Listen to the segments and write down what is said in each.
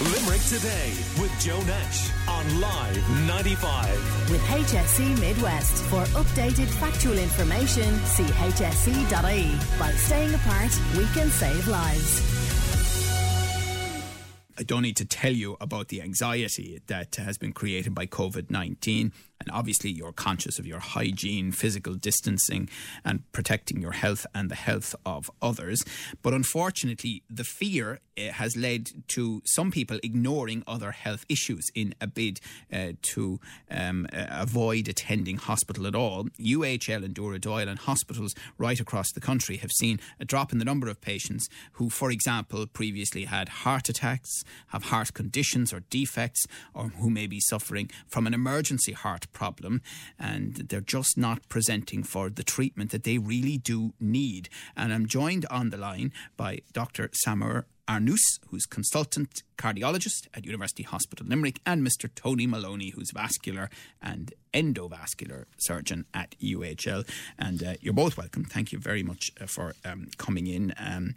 Limerick Today with Joe Nash on Live 95. With HSE Midwest. For updated factual information, see hse.ie. By staying apart, we can save lives. I don't need to tell you about the anxiety that has been created by COVID 19. And obviously, you're conscious of your hygiene, physical distancing, and protecting your health and the health of others. But unfortunately, the fear uh, has led to some people ignoring other health issues in a bid uh, to um, uh, avoid attending hospital at all. UHL and Dooradoyle and hospitals right across the country have seen a drop in the number of patients who, for example, previously had heart attacks, have heart conditions or defects, or who may be suffering from an emergency heart problem and they're just not presenting for the treatment that they really do need. And I'm joined on the line by Dr. Samer Arnous, who's consultant cardiologist at University Hospital Limerick, and Mr. Tony Maloney, who's vascular and endovascular surgeon at UHL. And uh, you're both welcome. Thank you very much uh, for um, coming in. Um,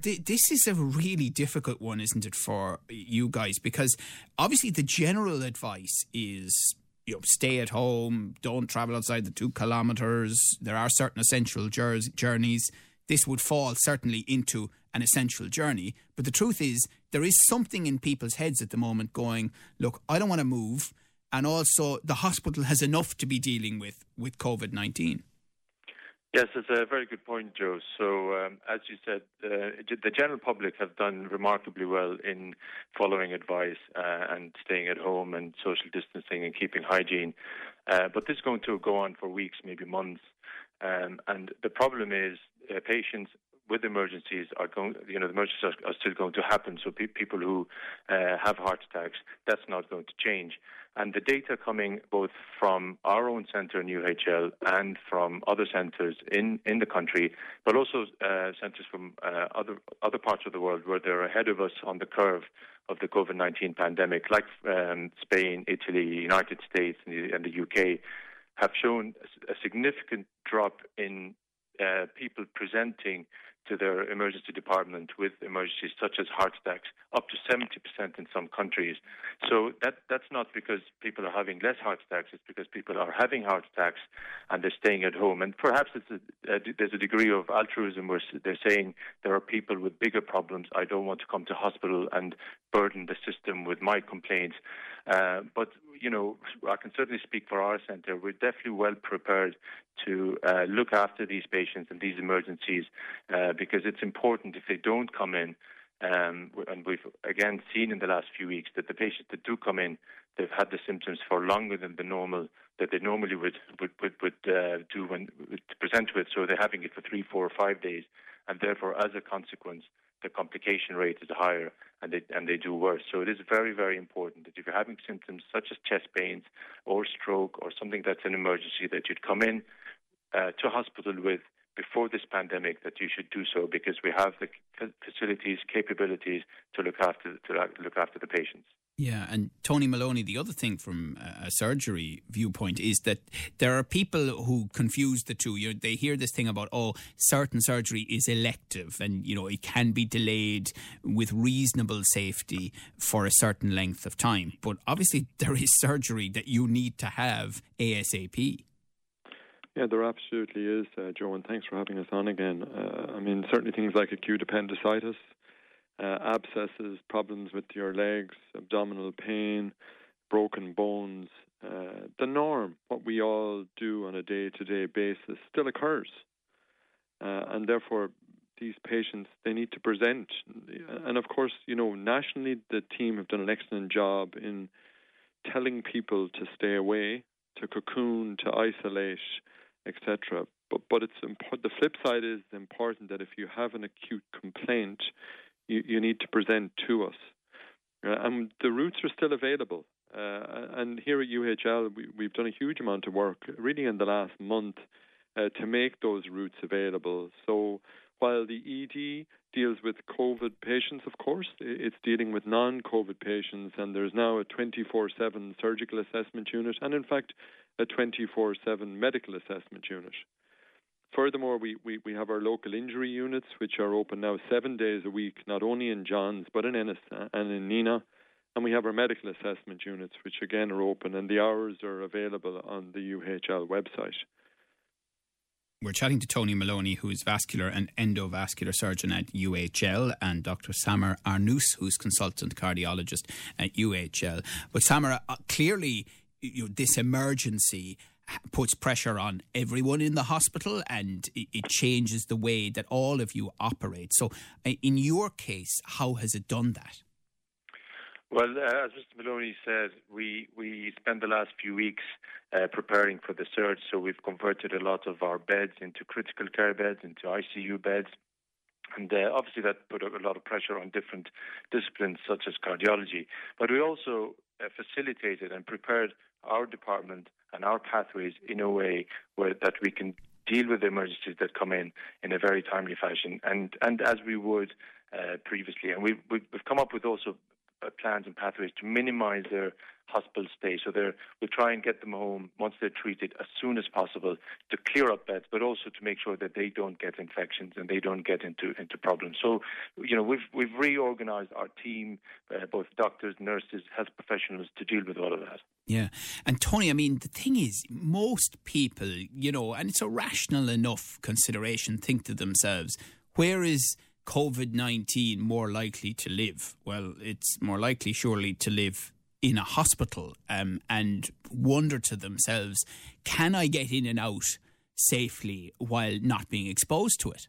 th- this is a really difficult one, isn't it, for you guys? Because obviously the general advice is you know, stay at home, don't travel outside the two kilometres. There are certain essential journeys. This would fall certainly into an essential journey. But the truth is, there is something in people's heads at the moment going, look, I don't want to move. And also, the hospital has enough to be dealing with with COVID 19. Yes, it's a very good point, Joe. So, um, as you said, uh, the general public have done remarkably well in following advice uh, and staying at home and social distancing and keeping hygiene. Uh, but this is going to go on for weeks, maybe months. Um, and the problem is uh, patients with emergencies are going, you know, the emergencies are, are still going to happen. So pe- people who uh, have heart attacks, that's not going to change. And the data coming both from our own centre in UHL and from other centres in, in the country, but also uh, centres from uh, other other parts of the world where they're ahead of us on the curve of the COVID 19 pandemic, like um, Spain, Italy, United States, and the, and the UK, have shown a significant drop in uh, people presenting to their emergency department with emergencies such as heart attacks, up to 70% in some countries. So that that's not because people are having less heart attacks, it's because people are having heart attacks and they're staying at home. And perhaps a, there's a degree of altruism where they're saying there are people with bigger problems. I don't want to come to hospital and burden the system with my complaints. Uh, but you know, I can certainly speak for our centre. We're definitely well prepared to uh, look after these patients and these emergencies uh, because it's important if they don't come in. Um, and we've again seen in the last few weeks that the patients that do come in, they've had the symptoms for longer than the normal that they normally would would would, would uh, do when would present with. So they're having it for three, four, or five days, and therefore, as a consequence, the complication rate is higher and they, and they do worse. So it is very, very important that if you're having symptoms such as chest pains or stroke or something that's an emergency, that you'd come in uh, to hospital with before this pandemic that you should do so because we have the facilities, capabilities to look after to uh, look after the patients. Yeah, and Tony Maloney, the other thing from a surgery viewpoint is that there are people who confuse the two. You know, they hear this thing about, oh, certain surgery is elective and, you know, it can be delayed with reasonable safety for a certain length of time. But obviously, there is surgery that you need to have ASAP. Yeah, there absolutely is, uh, Joe, and thanks for having us on again. Uh, I mean, certainly things like acute appendicitis, uh, abscesses, problems with your legs, abdominal pain, broken bones. Uh, the norm, what we all do on a day to day basis, still occurs. Uh, and therefore, these patients, they need to present. And of course, you know, nationally, the team have done an excellent job in telling people to stay away, to cocoon, to isolate, etc. But but it's. The flip side is important that if you have an acute complaint, you, you need to present to us. Uh, and the routes are still available. Uh, and here at UHL, we, have done a huge amount of work, really, in the last month uh, to make those routes available. So while the ED deals with COVID patients, of course, it's dealing with non COVID patients, and there's now a 24 7 surgical assessment unit, and in fact, a 24 7 medical assessment unit. Furthermore, we, we, we have our local injury units, which are open now seven days a week, not only in Johns, but in Ennis and in Nenagh. And we have our medical assessment units, which again are open, and the hours are available on the UHL website. We're chatting to Tony Maloney, who is vascular and endovascular surgeon at UHL, and Dr. Samer Arnous, who's consultant cardiologist at UHL. But Samer, uh, clearly, you know, this emergency puts pressure on everyone in the hospital and it, changes the way that all of you operate. So, in your case, how has it done that? Well, uh, as Mr. Maloney said, we, we spent the last few weeks uh, preparing for the surge. So we've converted a lot of our beds into critical care beds, into ICU beds. And uh, obviously, that put a lot of pressure on different disciplines such as cardiology. But we also facilitated and prepared our department and our pathways in a way where that we can deal with the emergencies that come in in a very timely fashion, and and as we would uh, previously. And we've we've come up with also uh, plans and pathways to minimise their hospital stay. So they're, we'll try and get them home once they're treated as soon as possible to clear up beds, but also to make sure that they don't get infections and they don't get into, into problems. So, you know, we've, we've reorganised our team, uh, both doctors, nurses, health professionals, to deal with all of that. Yeah. And Tony, I mean, the thing is, most people, you know, and it's a rational enough consideration, think to themselves, where is COVID 19 more likely to live? Well, it's more likely, surely, to live in a hospital um, and wonder to themselves, can I get in and out safely while not being exposed to it?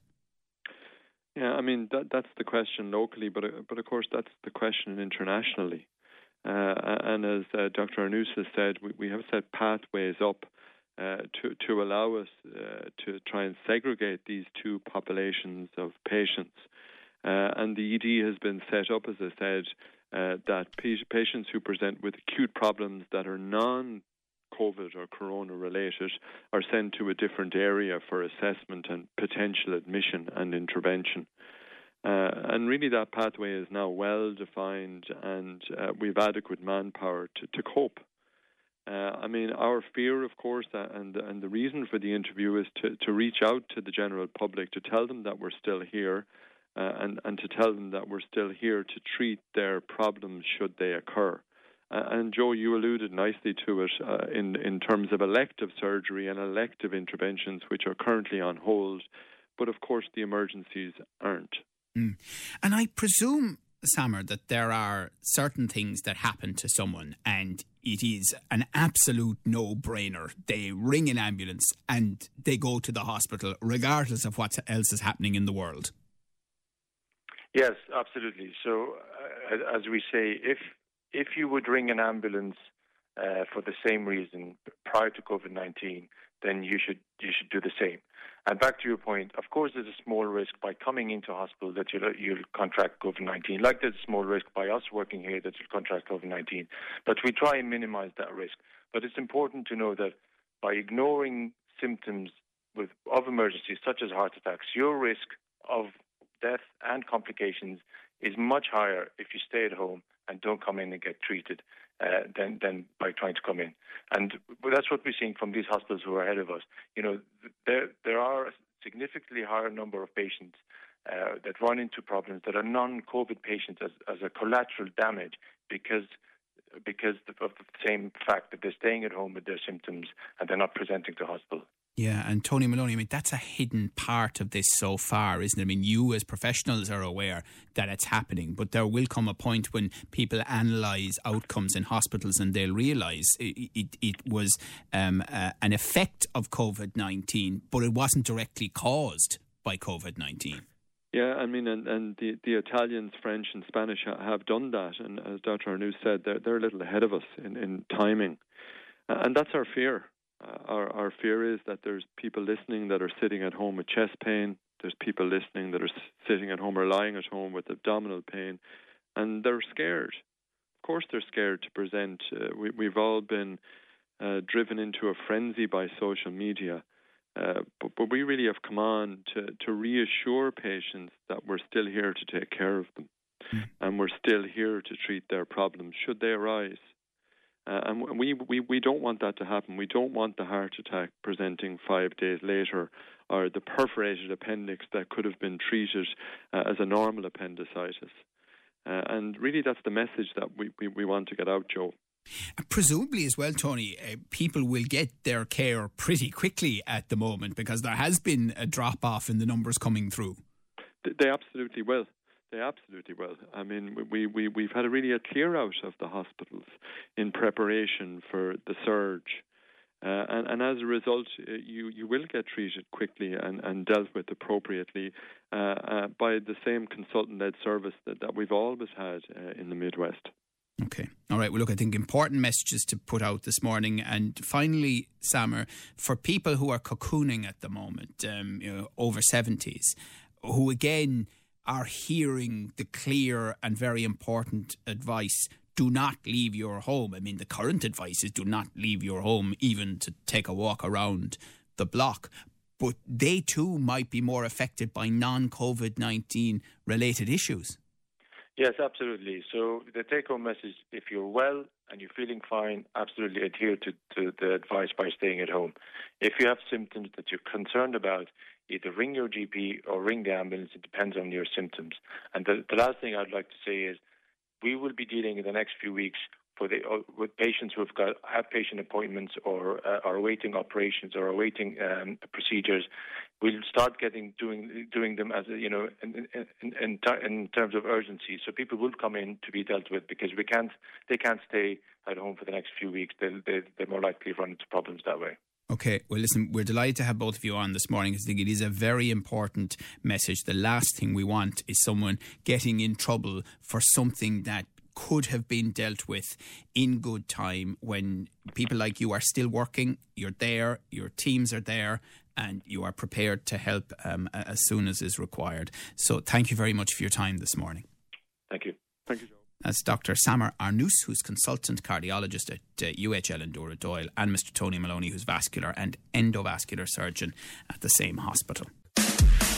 Yeah, I mean that that's the question locally, but but of course that's the question internationally. Uh, and as uh, Dr. Arnous has said, we, we have set pathways up uh, to to allow us uh, to try and segregate these two populations of patients. Uh, and the ED has been set up, as I said, uh, that patients who present with acute problems that are non COVID or corona related are sent to a different area for assessment and potential admission and intervention. Uh, and really, that pathway is now well defined, and uh, we have adequate manpower to, to cope I mean, our fear, of course, uh, and and the reason for the interview is to, to reach out to the general public to tell them that we're still here, uh, and and to tell them that we're still here to treat their problems should they occur. Uh, and Joe, you alluded nicely to it uh, in in terms of elective surgery and elective interventions, which are currently on hold, but of course the emergencies aren't. Mm. And I presume Samer, that there are certain things that happen to someone and it is an absolute no brainer. They ring an ambulance and they go to the hospital regardless of what else is happening in the world. Yes, absolutely. So, uh, as we say, if if you would ring an ambulance uh, for the same reason prior to COVID nineteen, then you should you should do the same. And back to your point, of course, there's a small risk by coming into hospital that you'll, you'll contract COVID 19, like there's a small risk by us working here that you'll contract COVID 19. But we try and minimize that risk. But it's important to know that by ignoring symptoms with, of emergencies, such as heart attacks, your risk of death and complications is much higher if you stay at home and don't come in and get treated uh, than than by trying to come in. And that's what we're seeing from these hospitals who are ahead of us. You know, there there are a significantly higher number of patients uh, that run into problems that are non-COVID patients as, as a collateral damage because because of the same fact that they're staying at home with their symptoms and they're not presenting to hospital. Yeah, and Tony Maloney, I mean, that's a hidden part of this so far, isn't it? I mean, you as professionals are aware that it's happening, but there will come a point when people analyse outcomes in hospitals and they'll realise it, it, it was um, uh, an effect of COVID 19, but it wasn't directly caused by COVID 19. Yeah, I mean, and, and the, the Italians, French, and Spanish have done that. And as Dr. Arnous said, they're, they're a little ahead of us in, in timing. And that's our fear. Uh, our, our fear is that there's people listening that are sitting at home with chest pain. There's people listening that are sitting at home or lying at home with abdominal pain, and they're scared. Of course, they're scared to present. Uh, we, we've all been uh, driven into a frenzy by social media. Uh, but, but, we really have come on to, to reassure patients that we're still here to take care of them. Mm. And we're still here to treat their problems should they arise. Uh, and we, we, we don't want that to happen. We don't want the heart attack presenting five days later or the perforated appendix that could have been treated uh, as a normal appendicitis. Uh, and really, that's the message that we, we, we want to get out, Joe. Presumably, as well, Tony, uh, people will get their care pretty quickly at the moment because there has been a drop off in the numbers coming through. They absolutely will. They absolutely will. I mean, we, we, we've had a really a clear out of the hospitals in preparation for the surge. Uh, and, and, as a result, uh, you, you will get treated quickly and, and dealt with appropriately uh, uh by the same consultant led service that, that we've always had uh, in the Midwest. Okay. All right. Well, look, I think important messages to put out this morning. And finally, Samer, for people who are cocooning at the moment, um, you know, over 70s, who again are hearing the clear and very important advice do not leave your home. I mean, the current advice is do not leave your home, even to take a walk around the block. But they too might be more affected by non COVID 19 related issues. Yes, absolutely. So the take home message if you're well and you're feeling fine, absolutely adhere to, to the advice by staying at home. If you have symptoms that you're concerned about, either ring your GP or ring the ambulance. It depends on your symptoms. And the, the last thing I'd like to say is we will be dealing in the next few weeks for the, uh, with patients who have got outpatient appointments or uh, are awaiting operations or awaiting um, procedures. We'll start getting doing doing them as a, you know in, in, in, in, terms of urgency. So people will come in to be dealt with because we can't they can't stay at home for the next few weeks. They, they're more likely to run into problems that way. Okay, well, listen, we're delighted to have both of you on this morning I think it is a very important message. The last thing we want is someone getting in trouble for something that could have been dealt with in good time when people like you are still working, you're there, your teams are there, and you are prepared to help um, as soon as is required. So, thank you very much for your time this morning. Thank you. Thank you. As Dr. Samer Arnous, who's consultant cardiologist at uh, UHL in Dooradoyle, and Mr. Tony Maloney, who's vascular and endovascular surgeon at the same hospital.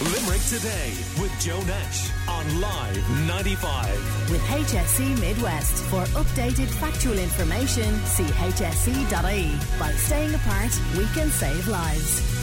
Limerick Today with Joe Nash on Live 95. With HSE Midwest. For updated factual information, see hse.ie. By staying apart, we can save lives.